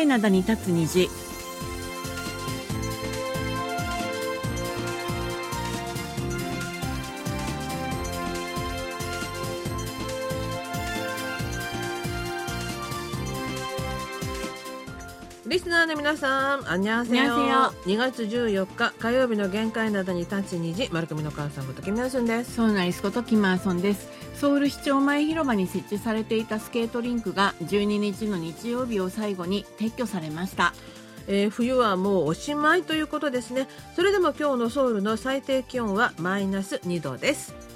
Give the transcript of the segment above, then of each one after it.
いだに立つ虹リスナーの皆さん、あんにゃんせよ。2月14日火曜日の限界などに立ち2時、丸組の母さんことキムヤスンです。そうなりすことキマーソンです。ソウル市庁前広場に設置されていたスケートリンクが12日の日曜日を最後に撤去されましたえー冬はもうおしまいということですね。それでも今日のソウルの最低気温はマイナス2度です。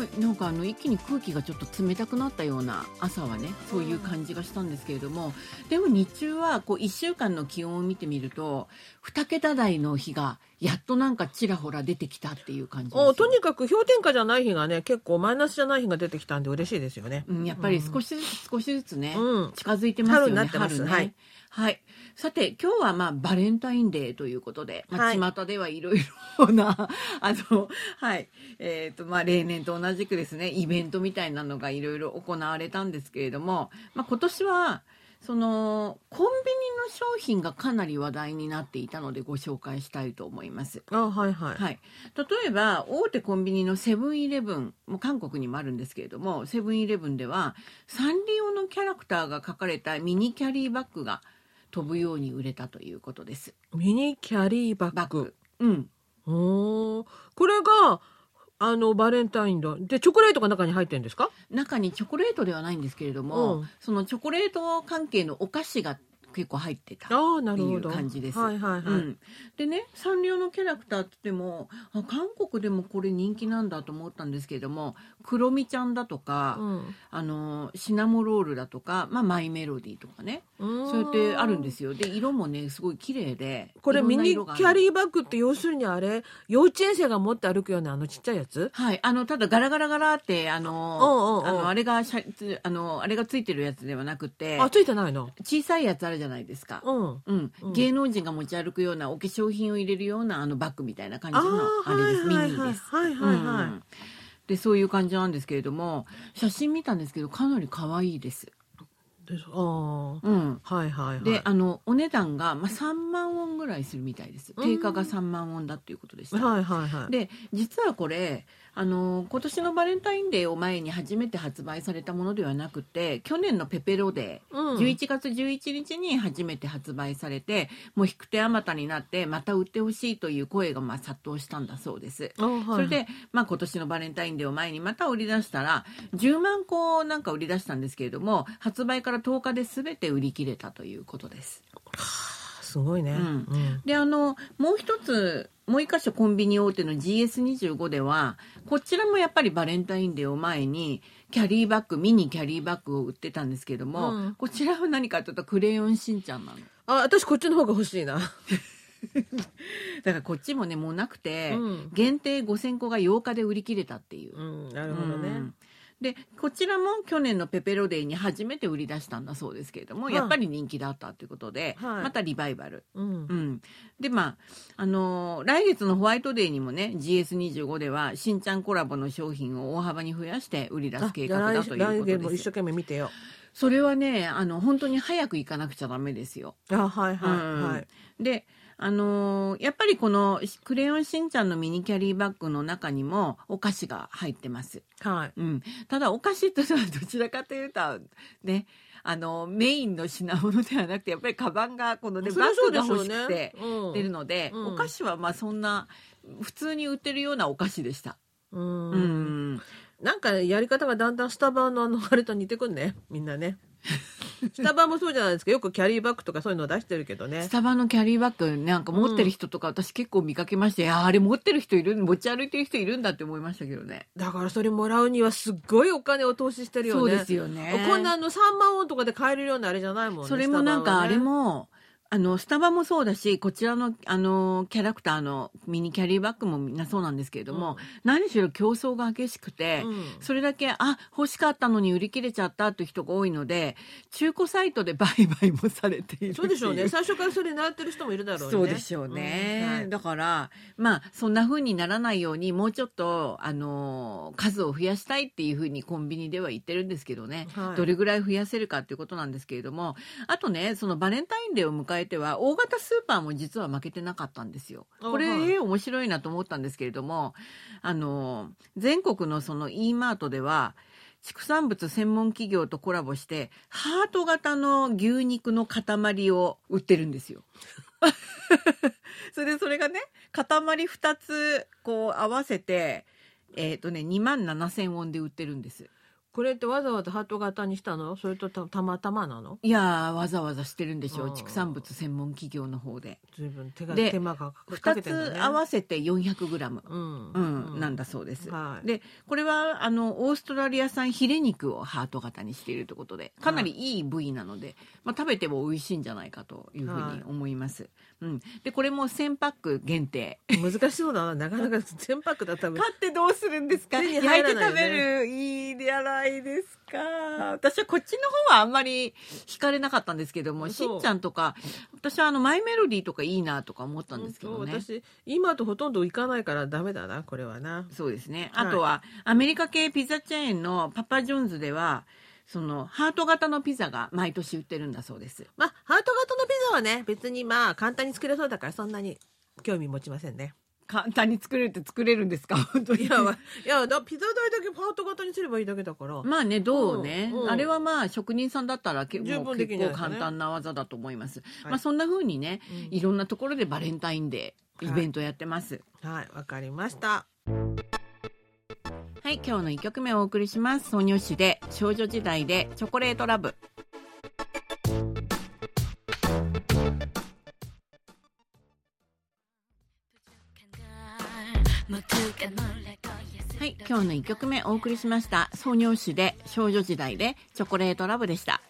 はい、なんかあの一気に空気がちょっと冷たくなったような朝はねそういう感じがしたんですけれども、でも日中はこう1週間の気温を見てみると2桁台の日がやっとなんかちらほら出てきたっていう感じですよ。おとにかく氷点下じゃない日がね、結構マイナスじゃない日が出てきたんで嬉しいですよね。うん、やっぱり少しずつ少しずつね、うん。近づいてますよね春になってます。春ね。はい。はいさて今日はまあバレンタインデーということで、まあ、はい巷ではいろいろな あのはいえーとまあ、例年と同じくですねイベントみたいなのがいろいろ行われたんですけれども、まあ、今年はそのコンビニの商品がかなり話題になっていたのでご紹介したいと思います。あ、はいはい。はい、例えば大手コンビニのセブンイレブンもう韓国にもあるんですけれどもセブンイレブンではサンリオのキャラクターが描かれたミニキャリーバッグが飛ぶように売れたということです。ミニキャリーバッグ。うん、おーこれが、あの、バレンタインだ。で、チョコレートが中に入ってるんですか？中にチョコレートではないんですけれども、うんそのチョコレート関係のお菓子が結構入ってた。ああ、なるほど。っていう感じです。はいはいはい。うん、でねサンリオのキャラクターって言ってもあ韓国でもこれ人気なんだと思ったんですけれどもクロミちゃんだとか、うん。あのシナモロールだとか、まあ、マイメロディーとかね。うん。そうやってあるんですよ。で色もねすごい綺麗でこれミニキャリーバッグって要するにあれ幼稚園生が持って歩くようなあのちっちゃいやつ？はい、あのただガラガラガラってあのうんあのあれがあのあれがついてるやつではなくてあついてないの？小さいやつあるじゃないですか、うん。うん。うん。芸能人が持ち歩くようなお化粧品を入れるようなあのバッグみたいな感じのああれです、ミニです。はいはいはい。うん。でそういう感じなんですけれども写真見たんですけどかなり可愛いです。ですあー。うん、はいはいはい。であのお値段が、まあ、3万ウォンぐらいするみたいです。うん。定価が3万ウォンだっていうことでした、はいはいはい。で実はこれあの今年のバレンタインデーを前に初めて発売されたものではなくて去年のペペロデー、うん11月11日に初めて発売されてもう引く手あまたになってまた売ってほしいという声がまあ殺到したんだそうです。あはいそれで、まあ、今年のバレンタインデーを前にまた売り出したら10万個なんか売り出したんですけれども発売から10日で全て売り切れたということです。すごいね。うん。うん。であのもう一つもう一箇所コンビニ大手の GS25 ではこちらもやっぱりバレンタインデーを前にキャリーバッグミニキャリーバッグを売ってたんですけども、うん。こちらは何かというとクレヨンしんちゃんなの。あ私こっちの方が欲しいな。だからこっちもねもうなくて、うん。限定5000個が8日で売り切れたっていう。う。んなるほどね。うんでこちらも去年のペペロデーに初めて売り出したんだそうですけれども、はいやっぱり人気だったということで、はい。またリバイバル。うん。うん、でまああのー来月のホワイトデーにもね GS25 ではしんちゃんコラボの商品を大幅に増やして売り出す計画だという来ことです。一生懸命見てよ。それはねあの本当に早く行かなくちゃダメですよ。あはいはいうん。はいであのーやっぱりこの「クレヨンしんちゃん」のミニキャリーバッグの中にもお菓子が入ってます。はい。うん、ただお菓子というのはどちらかというとねあのメインの品物ではなくてやっぱりカバンがこのねバッグが欲でしくてうん出るので、うん。お菓子はまあそんな普通に売ってるようなお菓子でした。うん。うん。なんかやり方がだんだんスタバのあのあれと似てくんね。みんなね スタバもそうじゃないですか。よくキャリーバッグとかそういうの出してるけどね。スタバのキャリーバッグなんか持ってる人とか私結構見かけまして、いやあれ持ってる人いる持ち歩いてる人いるんだって思いましたけどね。だからそれもらうにはすっごいお金を投資してるよね。そうですよね。こんなあの3万ウォンとかで買えるようなあれじゃないもんねそれもなんかあれも、あの、スタバもそうだし、こちらの、あの、キャラクターのミニキャリーバッグもみんなそうなんですけれども、うん。何しろ競争が激しくて、うん。それだけ、あ、欲しかったのに売り切れちゃったっていう人が多いので、中古サイトで売買もされているそうでしょうね。最初からそれ習ってる人もいるだろうね。そうでしょうね、うん。はい。だからまあそんな風にならないようにもうちょっとあの数を増やしたいっていう風にコンビニでは言ってるんですけどね、はい。どれぐらい増やせるかっていうことなんですけれどもあとねそのバレンタインデーを迎えては大型スーパーも実は負けてなかったんですよ。これ、あはい面白いなと思ったんですけれどもあの全国のその e マートでは畜産物専門企業とコラボしてハート型の牛肉の塊を売ってるんですよ。それでそれがね塊2つこう合わせてえっ、とね2万7,000ウォンで売ってるんです。これってわざわざハート型にしたの？それとたたまたまなの？いやーわざわざしてるんでしょう畜産物専門企業の方で。随分手がで手間がか2けてね。つ合わせて 400g。うん。うん、なんだそうです。はい。でこれはあのオーストラリア産ヒレ肉をハート型にしているということでかなりいい部位なので、まあ、食べても美味しいんじゃないかというふうに思います。うん、でこれも1000パック限定。難しそうだな。なかなか全パックだったら買ってどうするんですか、手に焼いて食べるいいじゃないですか？私はこっちの方はあんまり惹かれなかったんですけどもしんちゃんとか私はあのマイメロディーとかいいなとか思ったんですけどね。うん私今とほとんど行かないからダメだなこれはな。そうですね。はい。あとは、アメリカ系ピザチェーンのパパ・ジョンズでは、その、ハート型のピザが毎年売ってるんだそうです。まあハート型のピザはね別にまあ簡単に作れそうだからそんなに興味持ちませんね簡単に作れるって作れるんですか？本当に。いやわいやだピザ台だけハート型にすればいいだけだからまあね、どうね、うんうんあれはまあ職人さんだったら結構十分でき結構簡単な技だと思います。はいまあそんな風にね、うんいろんなところでバレンタインデーイベントやってます。はいわかりましたはい、今日の一曲目をお送りします。ソニョシで少女時代でチョコレートラブ。はい、今日の1曲目お送りしました。創業誌で少女時代でチョコレートラブでした。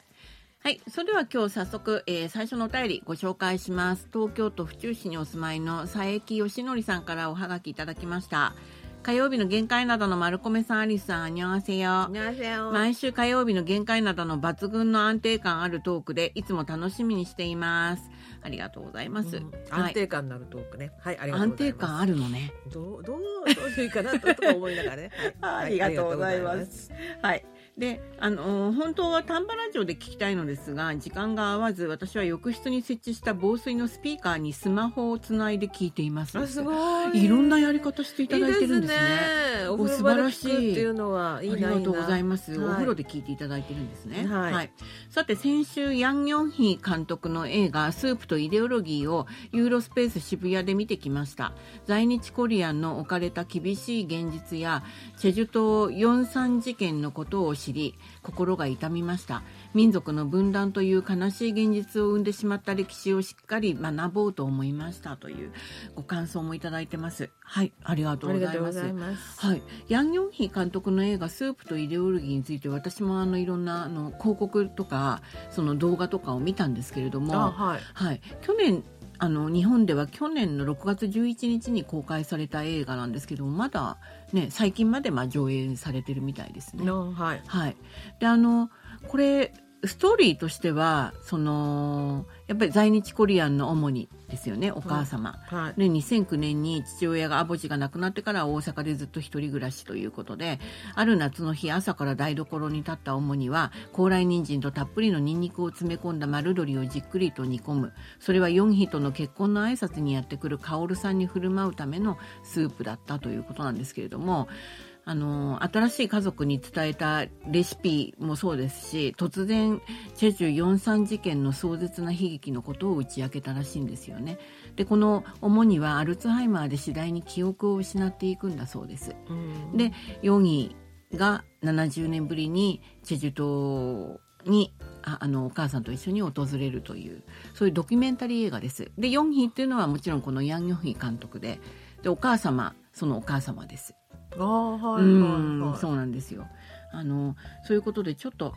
はい、それでは今日早速、えー最初のお便りご紹介します。東京都府中市にお住まいの佐伯義則さんからおはがきいただきました。火曜日の限界などの丸米さん、アリスさん、あにゃんせよ。毎週火曜日の限界などの抜群の安定感あるトークで、いつも楽しみにしています。ありがとうございます。うん、安定感のあるトークね。はい、安定感あるのね。どう、どう、どういいかなと、と思いながらね。はい、ありがとうございます。はい、で、あの本当は丹波ラジオで聞きたいのですが、時間が合わず、私は浴室に設置した防水のスピーカーにスマホをつないで聞いています。あすごいいろんなやり方していただいてるんですね。お風呂場で聞くっていうのはいいなありがとうございます。はいお風呂で聞いていただいてるんですね。はいさて先週ヤン・ヨンヒ監督の映画「スープとイデオロギー」をユーロスペース渋谷で見てきました在日コリアンの置かれた厳しい現実やチェジュ島ヨンサン事件のことを知り心が痛みました。民族の分断という悲しい現実を生んでしまった歴史をしっかり学ぼうと思いましたというご感想もいただいてます。はいありがとうごございます。はい、ヤン・ヨンヒ監督の映画「スープとイデオロギー」について私もあのいろんなあの広告とかその動画とかを見たんですけれども、あはい。はい、去年あの日本では去年の6月11日に公開された映画なんですけどもまだ、ね、最近までまあ上映されてるみたいですね。のはいはい、であのこれストーリーとしてはそのやっぱり在日コリアンの主にですよねお母様。はい。で2009年に父親がアボジが亡くなってから大阪でずっと一人暮らしということである夏の日朝から台所に立った主には高麗人参とたっぷりのニンニクを詰め込んだ丸鶏をじっくりと煮込む。それはヨンヒとの結婚の挨拶にやってくるカオルさんに振る舞うためのスープだったということなんですけれどもあの新しい家族に伝えたレシピもそうですし突然チェジュ43事件の壮絶な悲劇のことを打ち明けたらしいんですよね。でこの主にはアルツハイマーで次第に記憶を失っていくんだそうです。うんでヨギが70年ぶりにチェジュ島にああのお母さんと一緒に訪れるというそういうドキュメンタリー映画です。でヨンヒっていうのはもちろんこのヤン・ヨンヒ監督ででお母様そのお母様です。あはいうんはい。はいそうなんですよ。あのそういうことでちょっと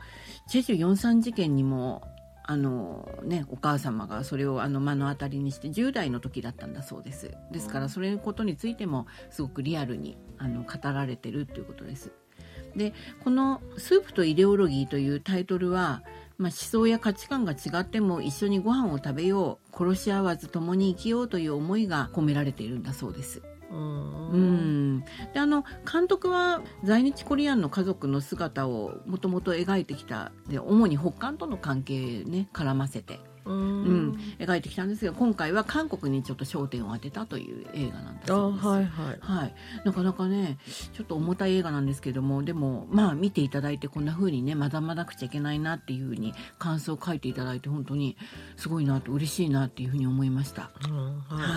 チェジュ43事件にもあのね、お母様がそれをあの目の当たりにして10代の時だったんだそうです。ですからそれのことについてもすごくリアルにあの語られてるということです。でこの「スープとイデオロギー」というタイトルは、まあ、思想や価値観が違っても一緒にご飯を食べよう殺し合わず共に生きようという思いが込められているんだそうですうん。うん、であの監督は在日コリアンの家族の姿をもともと描いてきたで主に北韓との関係ね絡ませて、ううんん描いてきたんですが今回は韓国にちょっと焦点を当てたという映画なんだそうです。あはいはい。はい、なかなかねちょっと重たい映画なんですけどもでもまあ見ていただいてこんな風にね学ばなくちゃいけないなっていう風に感想を書いていただいて本当にすごいなと嬉しいなっていう風に思いました。うんはい、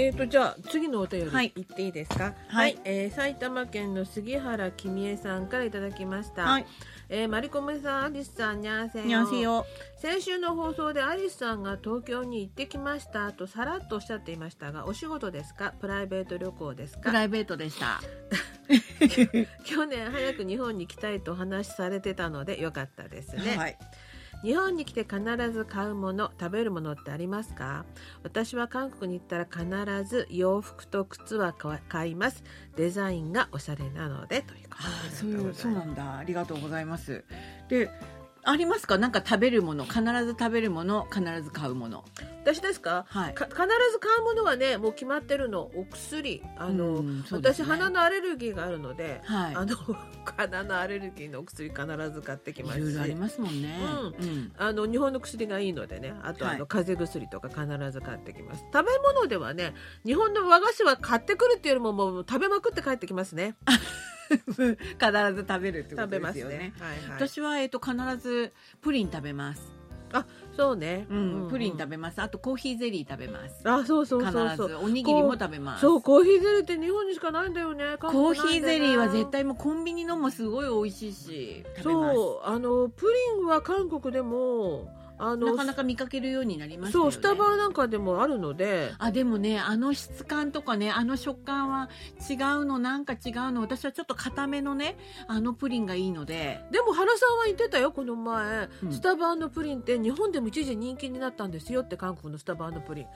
えーとじゃあ次のお便りはい。言っていいですか？はい。えー埼玉県の杉原君江さんからいただきました、はい、えーマリコメさんアリスさんにゃんせよ。先週の放送でアリスさんが東京に行ってきましたとさらっとおっしゃっていましたがお仕事ですか？プライベート旅行ですか？プライベートでした。去年早く日本に来たいとお話しされてたのでよかったですね、はい。日本に来て必ず買うもの食べるものってありますか？私は韓国に行ったら必ず洋服と靴は買買いますデザインがおしゃれなのでということああ、そうなんだ。ありがとうございます。で。ありますか？なんか食べるもの、必ず食べるもの、必ず買うもの。私ですか？はい。か必ず買うものはねもう決まってるのお薬あの、うんね私鼻のアレルギーがあるので、はい。あの 鼻のアレルギーのお薬必ず買ってきますしいろいろありますもんね。ううん。あの日本の薬がいいのでねあと、はいあの風邪薬とか必ず買ってきます食べ物ではね日本の和菓子は買ってくるっていうよりももう食べまくって帰ってきますね 必ず食べるってことですよね。ねはいはい私はえっと必ずプリン食べます。そうね、うん、プリン食べべます。あとコーヒーゼリー食べます。あそうそう必そうそうずおにぎりも食べます。そうコーヒーゼリーって日本にしかないんだよね韓コーヒーゼリーは絶対もうコンビニのもすごい美味しいし。そうあのプリンは韓国でもあのなかなか見かけるようになりましね。そうスタバなんかでもあるので。あでもねあの質感とかねあの食感は違うのなんか違うの私はちょっと固めのねあのプリンがいいので。でも原さんは言ってたよこの前、うん。スタバのプリンって日本でも一時人気になったんですよって韓国のスタバのプリン。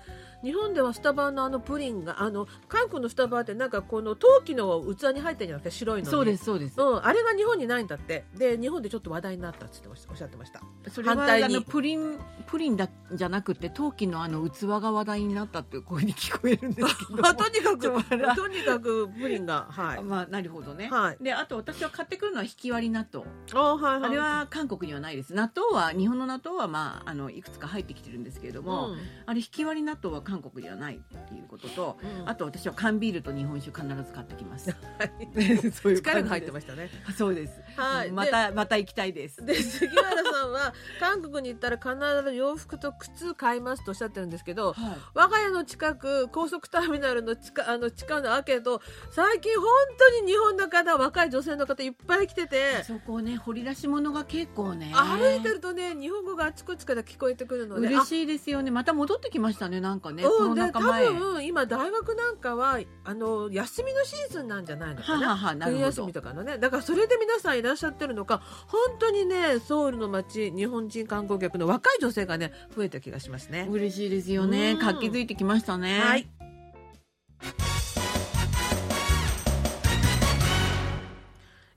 日本ではスタバのあのプリンがあの韓国のスタバってなんかこの陶器の器に入ってるんじゃなくて白いのに。そうですそうです、うん、あれが日本にないんだって。で日本でちょっと話題になったっておっしゃってました。それは反対に。あのプリンプリンだじゃなくて陶器のあの器が話題になったっていう声に聞こえるんですけど。まあとにかくとにかくプリンがはい。まあなるほどね、はい。であと私は買ってくるのは引き割り納豆。あはいはい。あれは韓国にはないです。納豆は日本の納豆はまああのいくつか入ってきてるんですけれども、うん。あれ引き割り納豆は韓国にはないっていうことと、うん。あと私は缶ビールと日本酒必ず買ってきます。はい。そういう力が入ってまましたね。す。そうです。はい。またまた行きたいです。で杉原さんは韓国に行ったら必ず洋服と靴買いますとおっしゃってるんですけどはい。我が家の近く高速ターミナルの地下あの地下のアーケード最近本当に日本の方若い女性の方いっぱい来ててそこね掘り出し物が結構ね。歩いてるとね日本語があちこちから聞こえてくるので嬉しいですよね。また戻ってきましたね。なんかね。うん、で多分今大学なんかはあの休みのシーズンなんじゃないのかな。冬休み。とかのねだからそれで皆さんいらっしゃってるのか本当にねソウルの街日本人観光客の若い女性がね増えた気がしますね。嬉しいですよねうん。活気づいてきましたね。はい。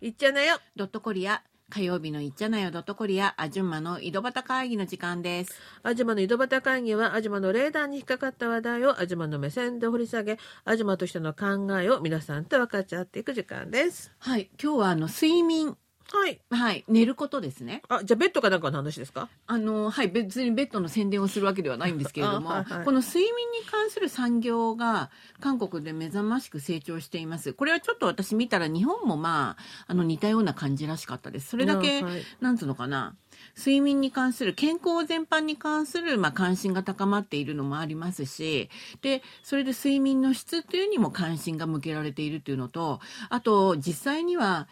いっちゃなよドットコリア。火曜日のいっちゃなよドットコリア。アジュンマの井戸端会議の時間です。アジマの井戸端会議はアジマのレーダーに引っかかった話題をアジマの目線で掘り下げアジマとしての考えを皆さんと分かち合っていく時間です。はい。今日はあの睡眠。はい。はい。寝ることですね。あじゃあベッドかなんかの話ですか？あのはい。別にベッドの宣伝をするわけではないんですけれども、あはいはい。この睡眠に関する産業が韓国で目覚ましく成長しています。これはちょっと私見たら日本もまああの似たような感じらしかったです。それだけ、うんはい。なんつうのかな。睡眠に関する健康全般に関する、まあ、関心が高まっているのもありますしでそれで睡眠の質っていうにも関心が向けられているっていうのとあと実際には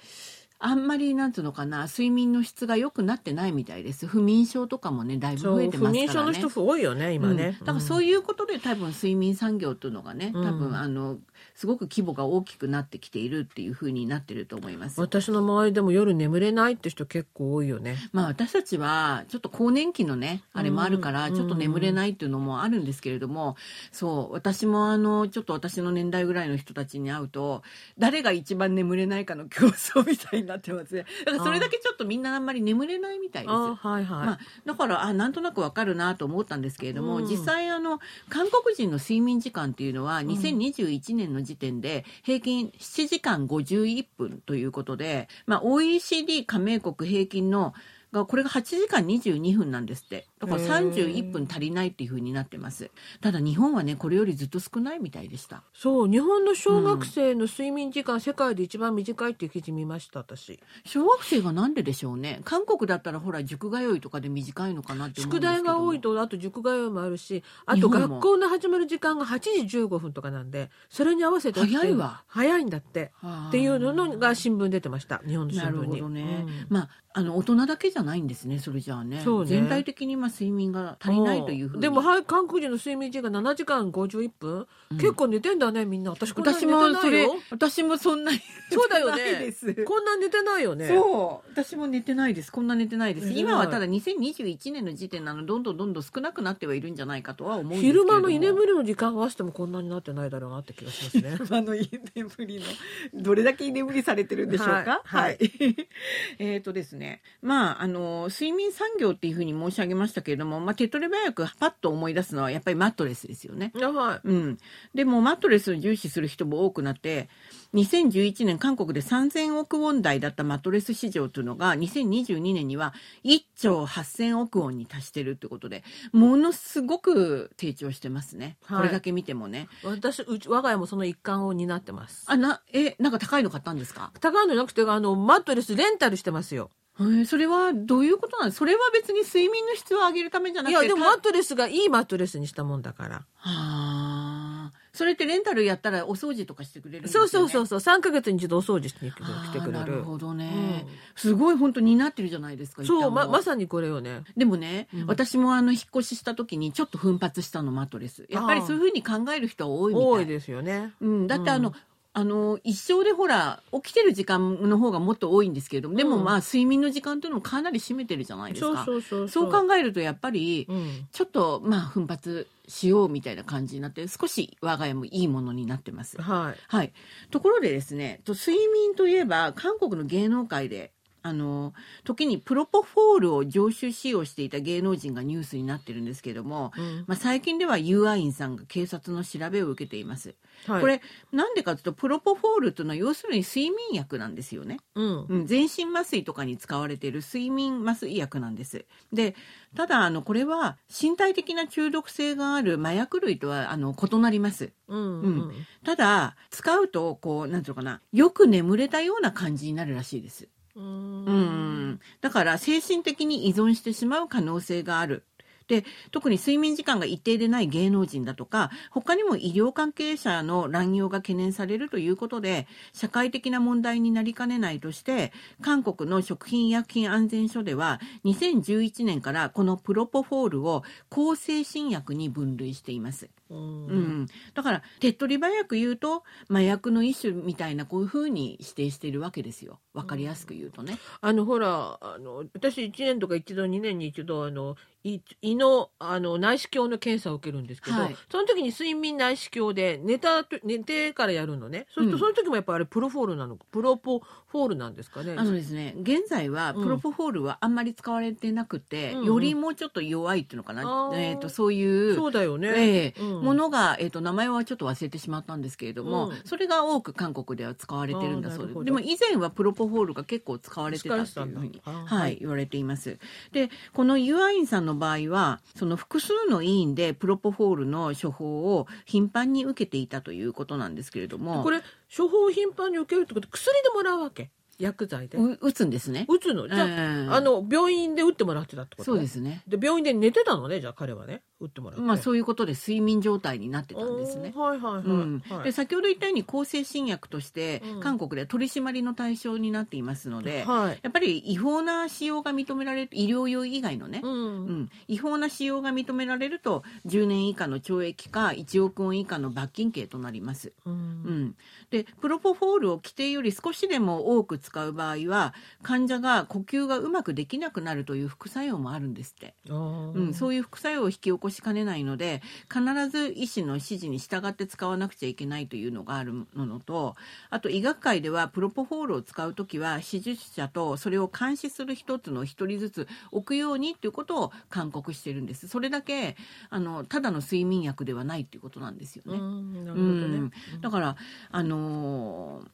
あんまりなんつうのかな睡眠の質が良くなってないみたいです。不眠症とかもねだいぶ増えてますからね。不眠症の人多いよね今ね、うん。だからそういうことで多分睡眠産業っていうのがね多うん。分あのすごく規模が大きくなってきているっていうふうになってると思います。私の周りでも夜眠れないって人結構多いよね。まあ私たちはちょっと更年期のねあれもあるからうんちょっと眠れないっていうのもあるんですけれどもそう私もあのちょっと私の年代ぐらいの人たちに会うと誰が一番眠れないかの競争みたいになってますね。だからそれだけちょっとみんなあんまり眠れないみたいです。あはいはい、まあ、だからあなんとなくわかるなと思ったんですけれども、うん。実際あの韓国人の睡眠時間っていうのは2021年の時点で平均7時間51分ということで、まあ、OECD 加盟国平均のがこれが8時間22分なんですって。だからへー。31分足りないっていうふうになってます。ただ日本はねこれよりずっと少ないみたいでした。そう日本の小学生の睡眠時間、世界で一番短いっていう記事見ました私。小学生がなんででしょうね。韓国だったらほら塾通いとかで短いのかなって宿題が多いとあと塾通いもあるしあと学校の始まる時間が8時15分とかなんでそれに合わせて早いわ。早いんだって。っていうのが新聞出てました日本の新なる聞に。ほどね、うん。まああの大人だけじゃないんですねそれじゃあね。ね。全体的にまあ睡眠が足りないというふうに。でもはい韓国人の睡眠時間7時間51分、うん。結構寝てんだねみんな。私こんな寝てもそれないよ。私もそんなにそうだよね。こんな寝てないよね。そう。私も寝てないです。こんな寝てないです。今はただ2021年の時点なのどんどんどんどん少なくなってはいるんじゃないかとは思うんですけれども。昼間の居眠りの時間合わせてもこんなになってないだろうなって気がしますね。あの居眠りのどれだけ居眠りされてるんでしょうか？はい。はい。えっとですね、まああの睡眠産業っていうふうに申し上げましたけれども、まあ手っ取り早くパッと思い出すのはやっぱりマットレスですよね。あはい。うん、でもマットレスを重視する人も多くなって2011年韓国で3000億ウォン台だったマットレス市場というのが2022年には1兆8000億ウォンに達してるってことでものすごく成長してますね、はいこれだけ見てもね私うち我が家もその一環を担ってます。あなえなんか高いの買ったんですか？高いのなくてあのマットレスレンタルしてますよ。へーそれはどういうことなんです？それは別に睡眠の質を上げるためじゃないくてたやでもマットレスがいいマットレスにしたもんだから。はあそれってレンタルやったらお掃除とかしてくれるね？そうそうそうそう。三ヶ月に一度お掃除して来てくれる。なるほどね、うん。すごい本当になってるじゃないですかそう。ままさにこれよね。でもね、うん。私もあの引っ越しした時にちょっと奮発したのマットレス。やっぱりそういうふうに考える人は多いみたい。多いですよね。うん、だってあの、うんあの一生でほら起きてる時間の方がもっと多いんですけれどもでもうんまあ睡眠の時間というのもかなり占めてるじゃないですか、そうそうそうそう考えるとやっぱりうん。ちょっとまあ奮発しようみたいな感じになって少し我が家もいいものになってます。はい。はい、ところでですねと睡眠といえば韓国の芸能界であの時にプロポフォールを常習使用していた芸能人がニュースになってるんですけれども、うんまあ、最近ではユーアインさんが警察の調べを受けています。はい、これなんでかというとプロポフォールというのは要するに睡眠薬なんですよね。うんうん、全身麻酔とかに使われている睡眠麻酔薬なんです。でただあのこれは身体的な中毒性がある麻薬類とはあの異なります。うんただ使うとこうなんていうのかなよく眠れたような感じになるらしいです。うん、だから精神的に依存してしまう可能性がある。で特に睡眠時間が一定でない芸能人だとか他にも医療関係者の乱用が懸念されるということで社会的な問題になりかねないとして韓国の食品医薬品安全所では2011年からこのプロポフォールを向精神薬に分類しています。うん。うん、だから手っ取り早く言うと麻薬の一種みたいなこういうふうに指定しているわけですよ。分かりやすく言うとね。あのほらあの私1年とか一度2年に一度あの胃胃のあの内視鏡の検査を受けるんですけど、はい。その時に睡眠内視鏡で寝たと寝てからやるのね。そうするとうん。その時もやっぱあれプロフォールなの。プロポフォールなんですかね？あのですね現在はうん。プロポフォールはあんまり使われてなくて、うん。うんよりもうちょっと弱いっていうのかな、えー、とそういうそうだよね、ええうん。ものが、えー、と名前はちょっと忘れてしまったんですけれども、うん。それが多く韓国では使われてるんだそうです。でも以前はプロポフォールが結構使われてたっていうふうにははいい、言われています。でこのユアインさんの場合はその複数の医院でプロポフォールの処方を頻繁に受けていたということなんですけれどもこれ処方を頻繁に受けるってこと薬でもらうわけ。薬剤で？う打つんですね。打つの？じゃあ,、ええあの病院で打ってもらってたってことそうですね。で病院で寝てたのねじゃあ彼はね。打ってもらって。まあそういうことで睡眠状態になってたんですね。はいはいはい、うん。はい。で先ほど言ったように向精神薬としてうん。韓国では取り締まりの対象になっていますので、はい。やっぱり違法な使用が認められる医療用以外のね、うん。うん、違法な使用が認められると10年以下の懲役か1億ウォン以下の罰金刑となります。ううんん、でプロポフォールを規定より少しでも多く使う場合は患者が呼吸がうまくできなくなるという副作用もあるんですって。うん、そういう副作用を引き起こしかねないので必ず医師の指示に従って使わなくちゃいけないというのがあるのとあと医学界ではプロポフォールを使う時は手術者とそれを監視する一つの一人ずつ置くようにということを勧告してるんです。それだけあのただの睡眠薬ではないということなんですよね。うんなるほうどねん、だからあのー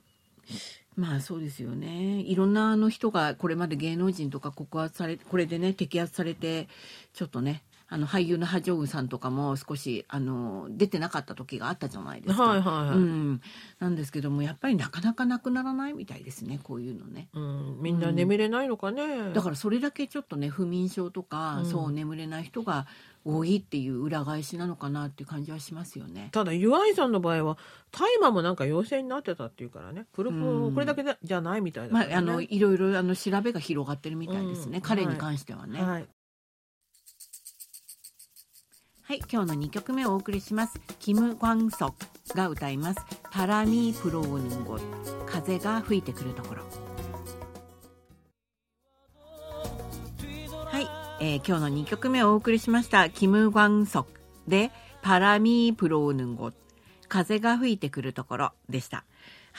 まあそうですよね。いろんなあの人がこれまで芸能人とか告発されこれでね摘発されてちょっとねあの俳優のハ・ジョンウさんとかも少しあの出てなかった時があったじゃないですか。はいはいはい、うん、なんですけどもやっぱりなかなかなくならないみたいですねこういうのね。うん、みんな眠れないのかね、だからそれだけちょっとね不眠症とか、うん。そう眠れない人が多いっていう裏返しなのかなっていう感じはしますよね。ただユアイさんの場合は大麻もなんか陽性になってたっていうからねプロポうんこれだけじゃないみたいだまあ、あのいろいろあの調べが広がってるみたいですね、うん彼に関してはね。はい、はい今日の2曲目をお送りします。キム・グァンソクが歌います。パラミプローヌンゴ風が吹いてくるところ。えー今日の2曲目をお送りしました。キム・ワンソクでパラミープローヌンゴ風が吹いてくるところでした。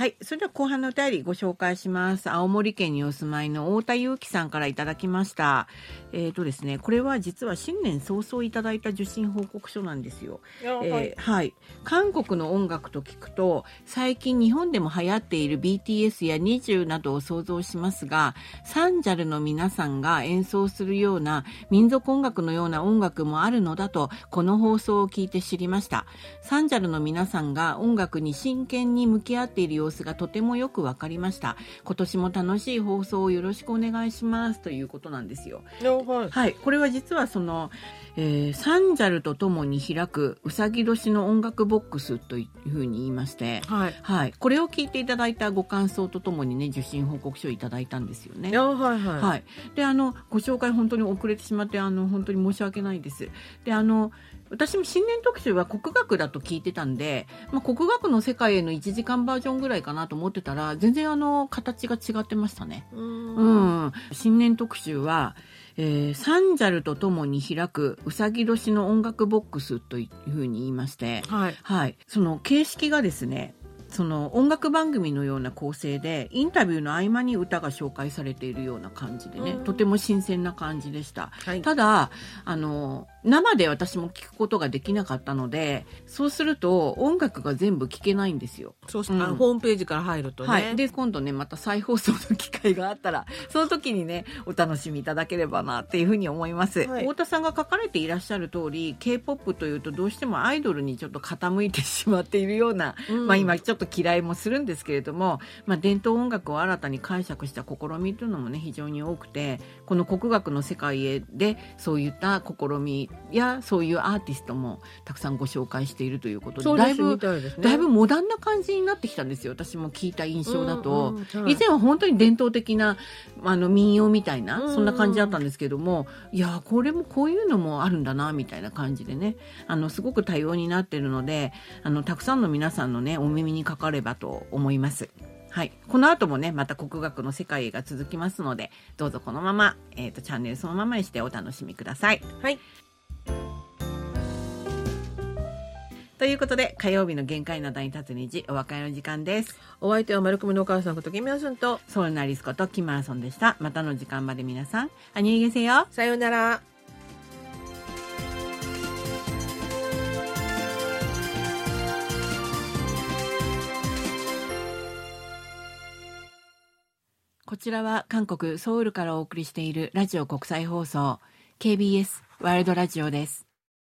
はい。それでは後半のお便りご紹介します。青森県にお住まいの太田祐樹さんからいただきました。えっ、とですね、これは実は新年早々いただいた受信報告書なんですよ。えーはい、韓国の音楽と聞くと最近日本でも流行っている BTS や NiziU などを想像しますがサンジャルの皆さんが演奏するような民族音楽のような音楽もあるのだとこの放送を聞いて知りましたサンジャルの皆さんが音楽に真剣に向き合っている様子がとてもよくわかりました。今年も楽しい放送をよろしくお願いしますということなんですよ。はい。はい、これは実はその、えーサンジャルとともに開くうさぎ年の音楽ボックスというふうに言いまして、はい。はい、これを聞いていただいたご感想とともにね受信報告書をいただいたんですよね。はいはい、はい、であのご紹介本当に遅れてしまってあの本当に申し訳ないです。であの私も新年特集は国学だと聞いてたんで、まあ、国学の世界への1時間バージョンぐらいかなと思ってたら全然あの形が違ってましたね。うん。うん、新年特集は、えーサンジャルとともに開くうさぎ年の音楽ボックスというふうに言いまして、はい。はい、その形式がですねその音楽番組のような構成でインタビューの合間に歌が紹介されているような感じでね、うん。とても新鮮な感じでした。はい。ただあの生で私も聞くことができなかったのでそうすると音楽が全部聞けないんですよ。そうし、うん。あのホームページから入るとね、はい、で今度ねまた再放送の機会があったら その時にねお楽しみいただければなっていうふうに思います、はい。太田さんが書かれていらっしゃる通り k p o p というとどうしてもアイドルにちょっと傾いてしまっているような、うん。まあ、今ちょっと嫌いもするんですけれども、まあ、伝統音楽を新たに解釈した試みというのもね非常に多くてこの国楽の世界へでそういった試みやそういうアーティストもたくさんご紹介しているということでだいぶね。だいぶモダンな感じになってきたんですよ私も聞いた印象だと、うんうんはい以前は本当に伝統的なあの民謡みたいな、うんそんな感じだったんですけどもいやこれもこういうのもあるんだなみたいな感じでねあのすごく多様になってるのであのたくさんの皆さんのねお耳にかかればと思います。はい、この後もねまた国学の世界が続きますのでどうぞこのまま、えー、とチャンネルそのままにしてお楽しみください。はいということで火曜日の限界などに立つ虹お別れの時間です。お相手は丸組のお母さんことキミヤスンとソウルナリスコとキマーソンでした。またの時間まで皆さん、アニュイゲセよ。さようならこちらは韓国ソウルからお送りしているラジオ国際放送 KBS ワールドラジオです。